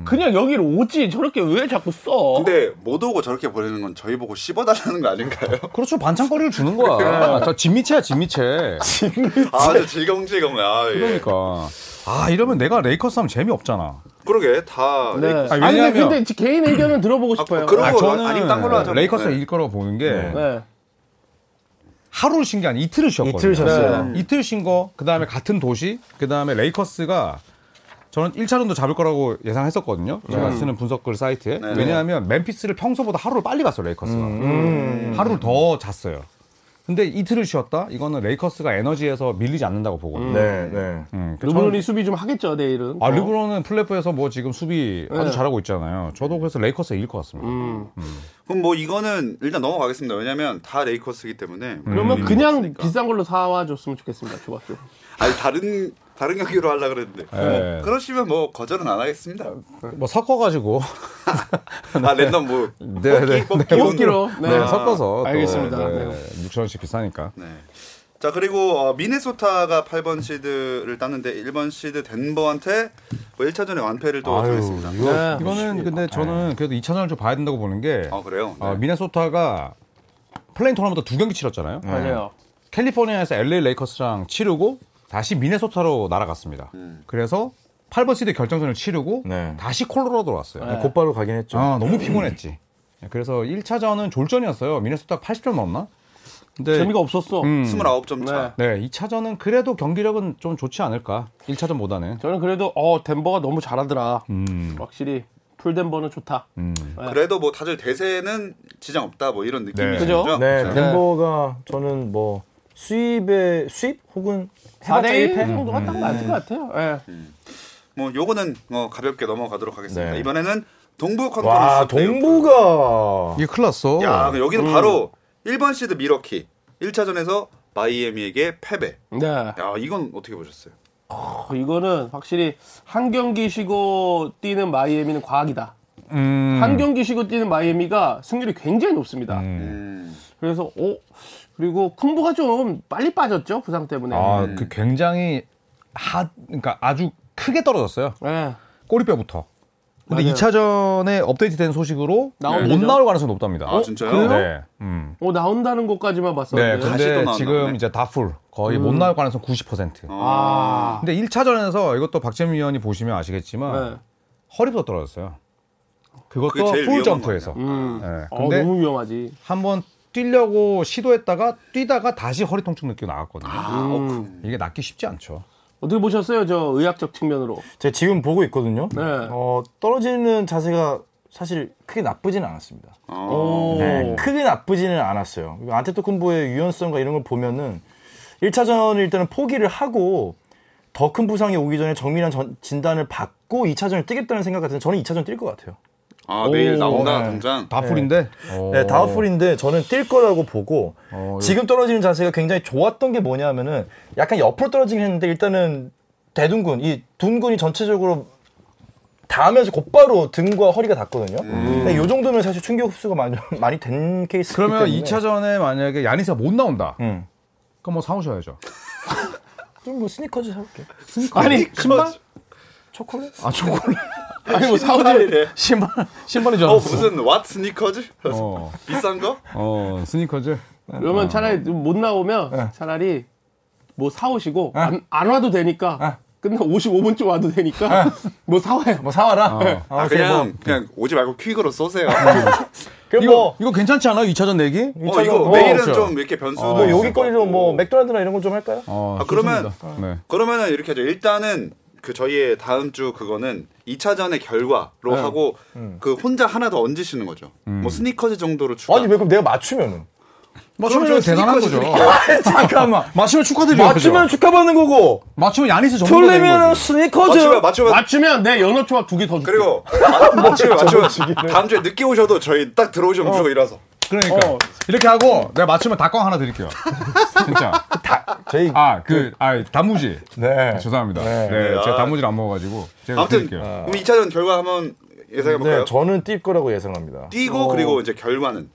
그냥 여기를 오지. 저렇게 왜 자꾸 써? 근데 못 오고 저렇게 보내는 건 저희 보고 씹어달라는 거 아닌가요? 그렇죠 반찬거리를 주는 거야. 저 진미채야 진미채. 아주 질겅질겅. 아, 예. 그러니까. 아 이러면 내가 레이커스 하면 재미 없잖아. 그러게 다. 네. 레이커스. 아니, 아니, 근데, 개인 의견은 들어보고 싶어요. 그런 아, 거 저는 아니면 딴 걸로 하자. 레이커스가 네. 이길 거라고 보는 게 네. 하루를 쉰 게 아니라 이틀을 쉬었거든요. 이틀 쉬었어요. 네. 이틀 쉰 거, 그 다음에 같은 도시, 그 다음에 레이커스가 저는 1차전도 잡을 거라고 예상했었거든요. 제가 쓰는 분석글 사이트에. 네. 왜냐하면 멤피스를 평소보다 하루를 빨리 갔어요, 레이커스가. 음. 하루를 더 잤어요. 근데 이틀을 쉬었다? 이거는 레이커스가 에너지에서 밀리지 않는다고 보거든요. 네, 네. 음, 그래서 르브론이 수비 좀 하겠죠 내일은. 아, 어. 르브론은 플레이오프에서 뭐 지금 수비 아주 네. 잘하고 있잖아요. 저도 그래서 레이커스가 이길 것 같습니다. 음. 그럼 뭐 이거는 일단 넘어가겠습니다. 왜냐면 다 레이커스이기 때문에. 그러면 음. 그냥 없으니까. 비싼 걸로 사와 줬으면 좋겠습니다. 조합도. 아니 다른 다른 경기로 하려 그랬는데. 네. 그러시면 뭐 거절은 안 하겠습니다. 뭐 섞어가지고 아 랜덤 뭐 네, 네. 뽑기 뽑기 뽑기로. 네. 네, 섞어서 또, 알겠습니다. 네, 네. 6천 원씩 비싸니까. 네. 자 그리고 어, 미네소타가 8번 시드를 땄는데 1번 시드 덴버한테 뭐 1차전에 완패를 또 아유, 당했습니다. 이거 네. 이거는 근데 저는 그래도 2차전을 좀 봐야 된다고 보는 게 아 그래요? 네. 어, 미네소타가 play-in 토너먼트 두 경기 치렀잖아요. 맞아요. 캘리포니아에서 LA 레이커스랑 치르고 다시 미네소타로 날아갔습니다. 음. 그래서 8번 시드 결정전을 치르고 네. 다시 콜로라도로 왔어요. 네. 곧바로 가긴 했죠. 아, 너무 피곤했지. 그래서 1차전은 졸전이었어요. 미네소타가 80점 넘나? 근데 재미가 없었어. 음, 29점 차. 네, 2차전은 그래도 경기력은 좀 좋지 않을까? 1차전보다는. 저는 그래도 어 덴버가 너무 잘하더라. 음. 확실히 풀 덴버는 좋다. 음. 네. 그래도 뭐 다들 대세는 지장 없다 뭐 이런 느낌이죠. 네. 그죠? 네, 그렇죠? 덴버가 저는 뭐 수입의 수입 혹은 4대1 해봤자 1패? 정도가 딱 맞을 것 같아요. 예. 뭐 요거는 어, 가볍게 넘어가도록 하겠습니다. 네. 이번에는 동부 컨퍼런스 와. 동부가 이게 큰일 났어. 야, 여기는 바로 1번 시드 밀워키 1차전에서 마이애미에게 패배. 네. 야, 이건 어떻게 보셨어요? 어, 이거는 확실히 한 경기 쉬고 뛰는 마이애미는 과학이다. 음. 한 경기 쉬고 뛰는 마이애미가 승률이 굉장히 높습니다. 음. 그래서 어 그리고 쿤보가 좀 빨리 빠졌죠 부상 때문에. 아, 그 굉장히 하, 그러니까 아주 크게 떨어졌어요. 예. 꼬리뼈부터. 근데 맞아요. 2차전에 업데이트된 소식으로 못 거죠? 나올 가능성이 높답니다. 아, 진짜요? 그래요? 네. 음. 어 나온다는 것까지만 네, 봤었는데. 또 근데 지금. 이제 doubtful 거의 못 나올 가능성 90%. 아. 근데 1차전에서 이것도 박재민 위원이 보시면 아시겠지만 네. 허리부터 떨어졌어요. 그것도 full 점프에서. 음. 네. 어, 근데 너무 위험하지. 한번 뛰려고 시도했다가 뛰다가 다시 허리 통증 느끼고 나갔거든요. 아, 음. 이게 낫기 쉽지 않죠. 어떻게 보셨어요? 저 의학적 측면으로. 제가 지금 보고 있거든요. 네. 어, 떨어지는 자세가 사실 크게 나쁘지는 않았습니다. 어. 오. 네, 크게 나쁘지는 않았어요. 안테토쿤보의 유연성과 이런 걸 보면은 1차전을 일단은 포기를 하고 더 큰 부상이 오기 전에 정밀한 전- 진단을 받고 2차전을 뛰겠다는 생각 같은데 저는 2차전 뛸 것 같아요. 아, 내일 오, 나온다, 네. 당장. 다풀인데. 네, 다우풀인데 저는 뛸 거라고 보고 어, 지금 떨어지는 자세가 굉장히 좋았던 게 뭐냐면은 약간 옆으로 떨어지긴 했는데 일단은 대둔근 이 둔근이 전체적으로 닿으면서 곧바로 등과 허리가 닿거든요. 근데 이 정도면 사실 충격 흡수가 많이 많이 된 케이스이기 그러면 때문에 2차전에 만약에 야니스가 못 나온다. 음. 그럼 뭐 사오셔야죠. 좀 뭐 스니커즈 사올게. 아니 신발? 초콜릿? 아, 초콜릿. 아니 뭐 사우디 신발이래. 신발, 신발인 줄 어, 알았어. 무슨 왓 스니커즈? 어, 비싼 거? 어, 스니커즈. 그러면 차라리 못 나오면 차라리 뭐 사오시고 안, 안 와도 되니까 끝나 55분쯤 와도 되니까 뭐 사와요. 뭐 사와라. 어. 아, 오케이, 그냥 뭐. 그냥 오지 말고 퀵으로 쏘세요. 그럼 이거, 뭐, 이거 괜찮지 않아요? 2차전 내기? 어, 이거 어, 내일은 그렇죠. 좀 이렇게 변수. 어, 뭐 여기 거리로 뭐 맥도날드나 이런 거 좀 할까요? 어, 아, 그러면- 좋습니다. 네. 그러면은 이렇게 하죠. 일단은 그 저희의 다음 주 그거는 2차전의 결과로 네. 하고 음. 그 혼자 하나 더 얹으시는 거죠. 뭐 스니커즈 정도로 추가. 아니 왜 그럼 내가 맞추면은? 맞추면 대단한 거죠. 잠깐만. 맞추면 축하드려요. 맞추면 축하받는 거고 맞추면 야니스 정도 되는 틀리면. 스니커즈. 맞추면 맞추면 맞추면 내 연어 초밥 두 개 더 줄게. 그리고 맞추면 맞추면 다음 주에 늦게 오셔도 저희 딱 들어오시면 무조건 일어서. 그러니까 어. 이렇게 하고 내가 맞추면 닭광 하나 드릴게요. 진짜. 저희 아, 그, 아, 단무지. 네. 죄송합니다. 네, 네. 제가 아. 단무지를 안 먹어가지고 제가 아무튼 드릴게요. 그럼 2차전 결과 한번 예상해 볼까요? 네, 저는 뛸 거라고 예상합니다. 뛰고 어, 그리고 이제 결과는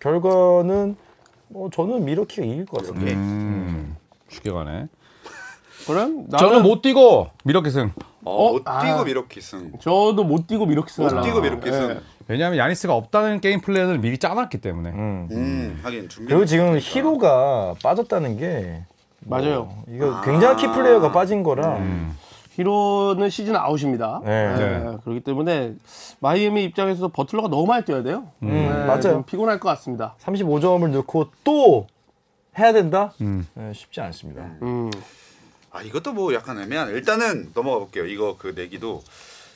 결과는 뭐 저는 밀워키가 이길 것 같습니다. 음, 쉽게 가네. 그럼 나는 저는 못 뛰고 밀워키 승. 어, 못 아. 뛰고 밀워키 승. 저도 못 뛰고 밀워키 못 승. 뛰고 밀워키 승. 왜냐하면 야니스가 없다는 게임 플랜을 미리 짜놨기 때문에. 음. 음, 하긴 준비. 그리고 지금 히로가 빠졌다는 게 맞아요. 이거 굉장한 키 플레이어가 빠진 거라 히로는 시즌 아웃입니다. 네. 네, 그렇기 때문에 마이애미 입장에서도 버틀러가 너무 많이 뛰어야 돼요. 네, 맞아요. 좀 피곤할 것 같습니다. 35점을 넣고 또 해야 된다? 음. 네, 쉽지 않습니다. 음. 아 이것도 뭐 약간 애매한. 일단은 넘어가 볼게요. 이거 그 내기도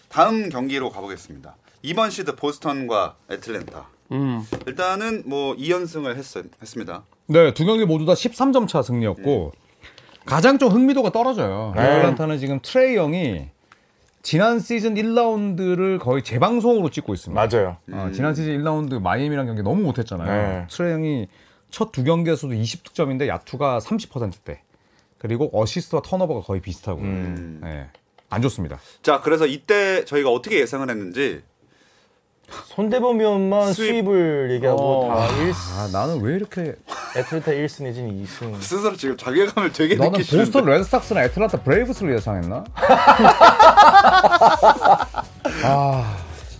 다음 경기로 가보겠습니다. 2번 시드 보스턴과 애틀랜타. 음. 일단은 뭐 2연승을 했, 했습니다. 네, 두 경기 모두 다 13점 차 승리였고 가장 좀 흥미도가 떨어져요. 네. 애틀란타는 지금 트레이 영이 지난 시즌 1라운드를 거의 재방송으로 찍고 있습니다. 맞아요. 어, 지난 시즌 1라운드 마이애미랑 경기 너무 못했잖아요. 네. 트레이 영이 첫 두 경기에서도 20득점인데 야투가 30%대. 그리고 어시스트와 턴오버가 거의 비슷하고요. 음. 네. 안 좋습니다. 자, 그래서 이때 저희가 어떻게 예상을 했는지 손대범 위원만 수입. 수입 을 얘기하고 어. 다 1, 아, 나는 왜 이렇게 애틀타 1승 내지는 2승. 스스로 지금 자괴감을 되게 나는 느끼시는데 보스턴 레드스탁스나 애틀란타 브레이브스를 예상했나? 아,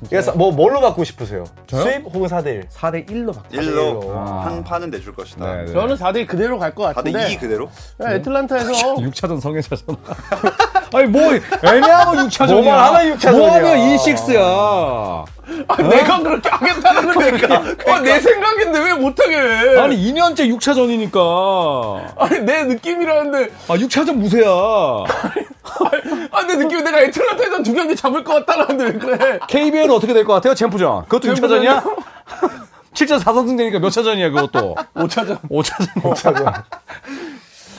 그래서 뭐 뭘로 받고 싶으세요? 저요? 수입 혹은 4대 1? 4대 1로 바뀌 1로 아. 한 판은 내줄 것이다. 네, 네. 저는 4대2 그대로 갈 것 같은데. 2 그대로? 네, 애틀란타에서 6차전 성애자전. 아 니 뭐 애매하면 6차전이야. 뭐만 하면 육차전이야. 뭐하면 2-6야. 아, 내가 그렇게 하겠다는 거니까. 어, 내 생각인데 왜 못하게 해? 아니 2년째 6차전이니까. 아니, 내 느낌이라는데. 아 6차전 무쇠야. 아, 내 느낌이 내가 애틀란타에서 두 경기 잡을 것 같다는데 왜 그래? KBL은 어떻게 될 것 같아요? 챔프전. 그것도 챔프전이요? 6차전이야? 7전 4선승 되니까 몇 차전이야 그것도? 5차전. 5차전. 5차전.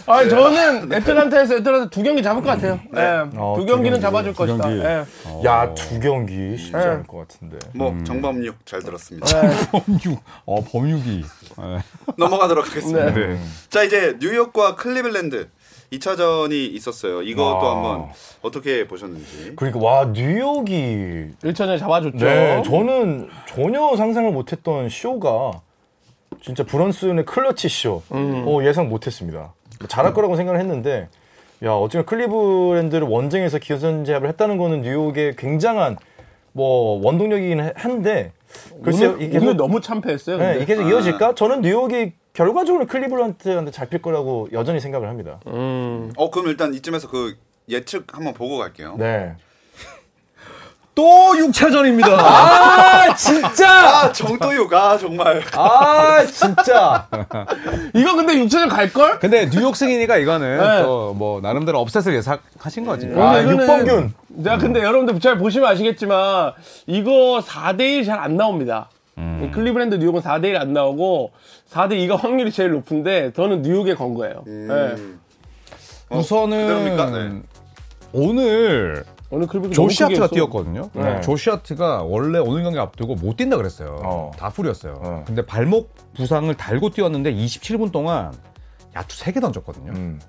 아니, 저는 애틀란타에서 애틀란타 두 경기 잡을 것 같아요. 예. 어, 두두 경기는 경기, 잡아줄 두 것이다. 경기. 예. 야, 두 경기 쉽지 네. 않을 것 같은데. 뭐 정범육 잘 들었습니다. 범육. 어 범육이. 네. 넘어가도록 하겠습니다. 네. 자 이제 뉴욕과 클리블랜드 2차전이 있었어요. 이것도 와. 한번 어떻게 보셨는지. 그러니까 와, 뉴욕이 1차전에 잡아줬죠. 네, 저는 전혀 상상을 못했던 쇼가 진짜 브런슨의 클러치 쇼 어, 예상 못했습니다. 잘할 거라고 생각을 했는데 야 어쨌든 클리브랜드를 원정에서 기선 제압을 했다는 거는 뉴욕의 굉장한 뭐 원동력이긴 해- 한데 글쎄요 오늘, 이게 오늘 계속, 너무 참패했어요. 네, 근데. 이게 계속 이어질까? 저는 뉴욕이 결과적으로 클리브랜드한테 잡힐 거라고 여전히 생각을 합니다. 음. 어 그럼 일단 이쯤에서 그 예측 한번 보고 갈게요. 네. 또 6차전입니다. 아 진짜! 아 정도유가 정말 아 진짜! 이거 근데 6차전 갈걸? 근데 뉴욕 승이니까 이거는 네. 또뭐 나름대로 업셋을 예상하신 거지. 아, 육범균. 내가 근데 여러분들 잘 보시면 아시겠지만 이거 4대1 잘 안 나옵니다. 음. 클리브랜드 뉴욕은 4대1 안 나오고 4대2가 확률이 제일 높은데 저는 뉴욕에 건 거예요. 음. 네. 어, 우선은? 네. 오늘 오늘 클리브랜드 조시 하트가. 뛰었거든요. 네. 조시 하트가 원래 오늘 경기 앞두고 못 뛴다 그랬어요. 어. doubtful이었어요. 어. 근데 발목 부상을 달고 뛰었는데 27분 동안 야투 3개 던졌거든요. 음,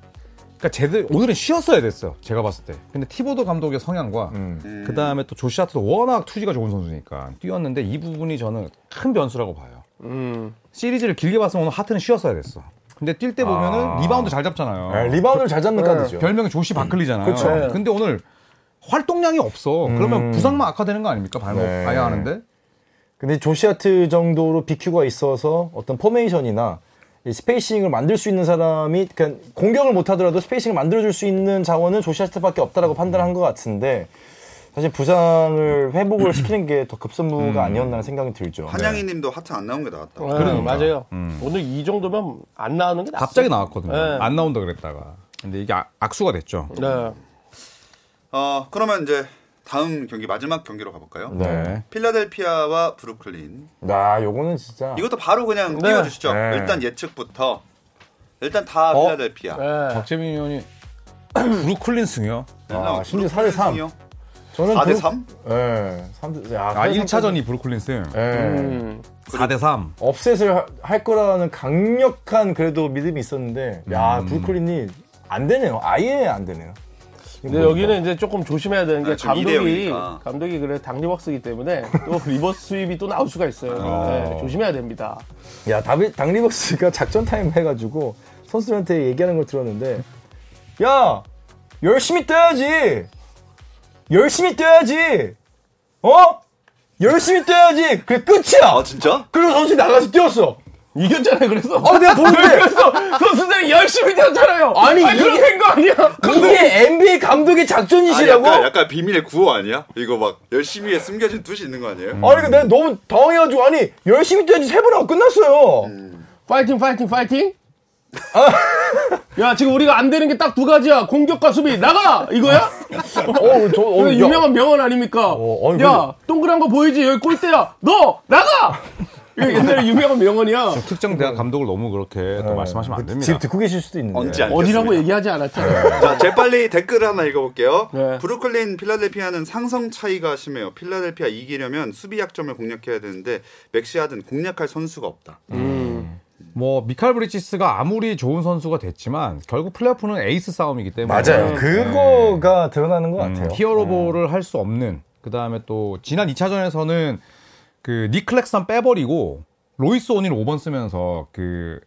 그러니까 제들 오늘은 쉬었어야 됐어. 제가 봤을 때. 근데 티보도 감독의 성향과 음. 그 다음에 또 조시 하트도 워낙 투지가 좋은 선수니까 뛰었는데 이 부분이 저는 큰 변수라고 봐요. 음. 시리즈를 길게 봤으면 오늘 하트는 쉬었어야 됐어. 근데 뛸 때 보면은 아. 리바운드 잘 잡잖아요. 네, 리바운드를 잘 잡는 네. 카드죠. 별명이 조시 바클리잖아요. 그쵸. 네. 근데 오늘 활동량이 없어. 그러면 부상만 악화되는 거 아닙니까? 발목 네. 아야 하는데. 근데 조시 하트 정도로 BQ가 있어서 어떤 포메이션이나 이 spacing을 만들 수 있는 사람이 그냥 공격을 못 하더라도 spacing을 만들어줄 수 있는 자원은 조시 하트밖에 없다라고 판단한 것 같은데 사실 부상을 회복을 시키는 게 더 급선무가 아니었나 생각이 들죠. 한양이님도 하트 안 나온 게 나왔다. 네, 그러니까. 맞아요. 음. 오늘 이 정도면 안 나오는 게 낫어. 갑자기 나왔거든요. 네. 안 나온다 그랬다가. 근데 이게 악- 악수가 됐죠. 네. 어 그러면 이제 다음 경기 마지막 경기로 가볼까요? 네. 필라델피아와 브루클린. 나 요거는 진짜 이것도 바로 그냥 네. 띄워주시죠. 네. 일단 예측부터. 일단 다 어? 필라델피아. 네. 박재민 위원이 브루클린 승이요. 아, 심지어 4대 3. 승이요? 저는 4대 브루- 3? 예. 3대 야, 아, 4대 1차전이 브루클린 승. 예. 음. 4대 3. upset을 하- 할 거라는 강력한 그래도 믿음이 있었는데 야 브루클린이 안 되네요. 아예 안 되네요. 근데 여기는 이제 조금 조심해야 되는 게 아, 감독이 2대 0이니까. 감독이 그래 닥 리버스기 때문에 또 reverse sweep이 또 나올 수가 있어요. 네, 조심해야 됩니다. 야 닥 닥 리버스가 작전 타임 해가지고 선수들한테 얘기하는 걸 들었는데 야 열심히 뛰어야지 열심히 뛰어야지 어 열심히 뛰어야지 그게 끝이야 아 진짜? 그리고 선수 나가서 뛰었어 이겼잖아요. 그래서 어 내가 보는데 그래서 선수들이 열심히 뛰었잖아요. 아니, 그렇게 이게- 된거 아니야? 이게 NBA 감독의 아니, 작전이시라고 약간, 약간 비밀의 구호 아니야? 이거 막 열심히에 숨겨진 뜻이 있는 거 아니에요? 아니 그러니까 내가 너무 당황해가지고 아니 열심히 뛰어야지 세 번 하고 끝났어요 파이팅 파이팅 파이팅. 야 지금 우리가 안 되는 게 딱 두 가지야. 공격과 수비 나가 이거야? 어, 저, 어. 유명한 명언 아닙니까? 어, 아니, 야 동그란 거 보이지? 여기 골대야. 너 나가. 이거 옛날에 유명한 명언이야. 특정 대학 감독을 너무 그렇게 또 말씀하시면 안 됩니다. 지금 듣고 계실 수도 있는데. 언제 안 어디라고. 얘기하지 않았잖아요. 자, 재빨리 댓글을 하나 읽어볼게요. 네. 브루클린, 필라델피아는 상성 차이가 심해요. 필라델피아 이기려면 수비 약점을 공략해야 되는데 맥시 하든 공략할 선수가 없다. 뭐 미칼 브리지스가 아무리 좋은 선수가 됐지만 결국 플레이오프는 에이스 싸움이기 때문에 맞아요. 그거가 드러나는 것 같아요. 음, hero ball을 할 수 없는 그 다음에 또 지난 2차전에서는 그 닉 클랙스턴 빼버리고 로이스 오닐 5번 쓰면서 그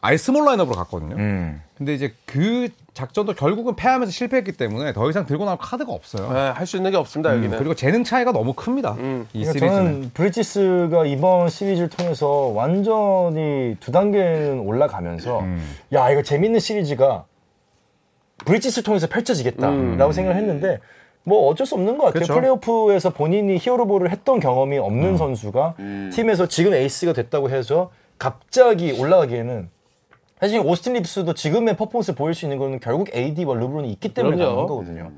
아예 small lineup으로 갔거든요. 음. 근데 이제 그 작전도 결국은 패하면서 실패했기 때문에 더 이상 들고 나올 카드가 없어요. 네, 할 수 있는 게 없습니다, 음, 여기는. 그리고 재능 차이가 너무 큽니다. 이 그러니까 시리즈는. 저는 브리지스가 이번 시리즈를 통해서 완전히 두 단계는 올라가면서 음. 야 이거 재밌는 시리즈가 브리지스를 통해서 펼쳐지겠다라고 생각을 했는데 뭐 어쩔 수 없는 것 같아요. 그쵸. 플레이오프에서 본인이 hero ball을 했던 경험이 없는 음. 선수가 팀에서 지금 에이스가 됐다고 해서 갑자기 올라가기에는 사실 오스틴 리브스도 지금의 퍼포먼스 를 보일 수 있는 거는 결국 AD와 르브론이 있기 때문에. 가는 거거든요.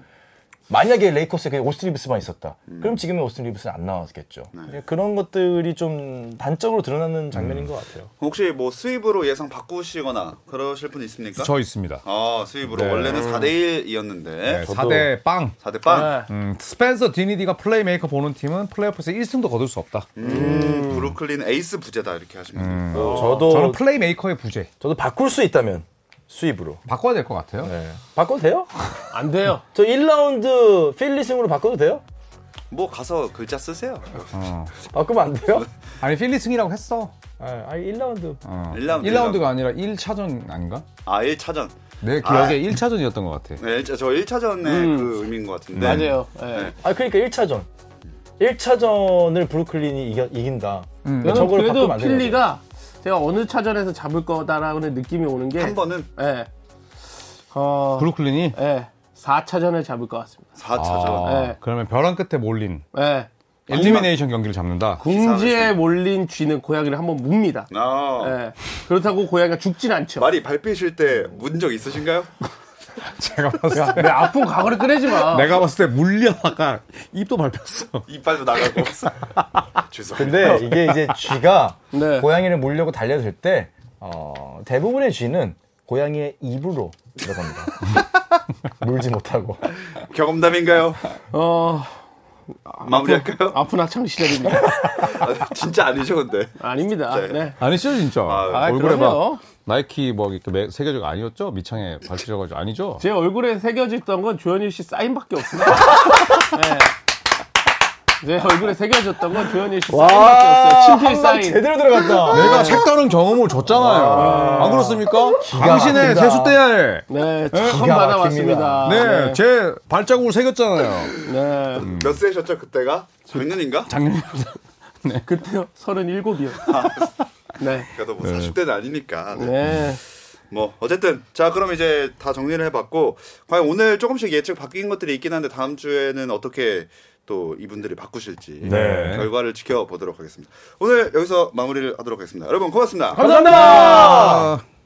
만약에 레이커스에 그냥 오스틴 리브스만 있었다. 그럼 지금의 오스틴 리브스는 안 나왔겠죠. 그런 것들이 좀 단적으로 드러나는 장면인 것 같아요. 혹시 뭐 sweep으로 예상 바꾸시거나 그러실 분 있습니까? 저 있습니다. 아, sweep으로 네. 원래는 4대 1이었는데 네, 4대 빵. 4대 빵. 네. 음, 스펜서 딘위디가 플레이메이커 보는 팀은 플레이오프에서 1승도 거둘 수 없다. 음, 브루클린 에이스 부재다 이렇게 하시면 돼요. 저도 저는 플레이메이커의 부재. 저도 바꿀 수 있다면 sweep으로. 바꿔야 될 것 같아요. 네. 바꿔도 돼요? 안 돼요. 저 1라운드 필리승으로 바꿔도 돼요? 뭐 가서 글자 쓰세요. 어. 바꾸면 안 돼요? 아니 필리승이라고 했어. 아, 아니 1라운드. 어. 1라운드, 1라운드 가 아니라 1차전 아닌가? 아, 1차전. 내 기억에 1차전이었던 것 같아. 네, 저 1차전의 음. 그 의미인 것 같은데. 맞아요. 예. 네. 아 그러니까 1차전. 1차전을 브루클린이 이겨, 이긴다. 음. 저는 저걸 그래도 필리가 제가 어느 차전에서 잡을 거다라는 느낌이 오는 게 한 번은 예. 어, 브루클린이 예. 4차전을 잡을 것 같습니다. 4차전. 아, 네. 그러면 벼랑 끝에 몰린 예. 엘리미네이션 경기를 잡는다. 궁지에 몰린 쥐는 고양이를 한번 묵니다. 아, 예. 그렇다고 고양이가 죽진 않죠. 말이 밟히실 때 문 적 있으신가요? 제가 봤을 때 내 아픈 과거를 꺼내지 마. 내가 봤을 때 물려다가 입도 밟혔어. 이빨도 나가고. 죄송합니다. 근데 이게 이제 쥐가 네. 고양이를 물려고 달려들 때 어, 대부분의 쥐는 고양이의 입으로 들어갑니다. 물지 못하고. 경험담인가요? 어, 마무리할까요? 아픈 학창 시절입니다. 아, 진짜 아니죠, 근데. 아닙니다. 네. 네. 아니죠 진짜. 아, 얼굴에 그럼요. 막 나이키 뭐 이렇게 매- 새겨져 아니었죠? 밑창에 밝혀져가지고 아니죠? 제 얼굴에 새겨졌던 건 조현일 씨 사인밖에 없습니다. 네. 제 얼굴에 새겨졌던 건 조현일 씨 사인밖에 없어요. 친필 사인. 제대로 들어갔다. 내가 색다른 경험을 줬잖아요. 안 그렇습니까? 당신의. 세숫대야에 네, 처음 기가 받아왔습니다. 네, 제 발자국을 새겼잖아요. 네. 몇 세셨죠, 그때가? 작년인가? 작년입니다. 그때요, 37이요. 네. 그래도 뭐 40대는 아니니까. 네. 네. 뭐 어쨌든 자 그럼 이제 다 정리를 해봤고 과연 오늘 조금씩 예측 바뀐 것들이 있긴 한데 다음 주에는 어떻게 또 이분들이 바꾸실지 네. 결과를 지켜보도록 하겠습니다. 오늘 여기서 마무리를 하도록 하겠습니다. 여러분 고맙습니다. 감사합니다. 아.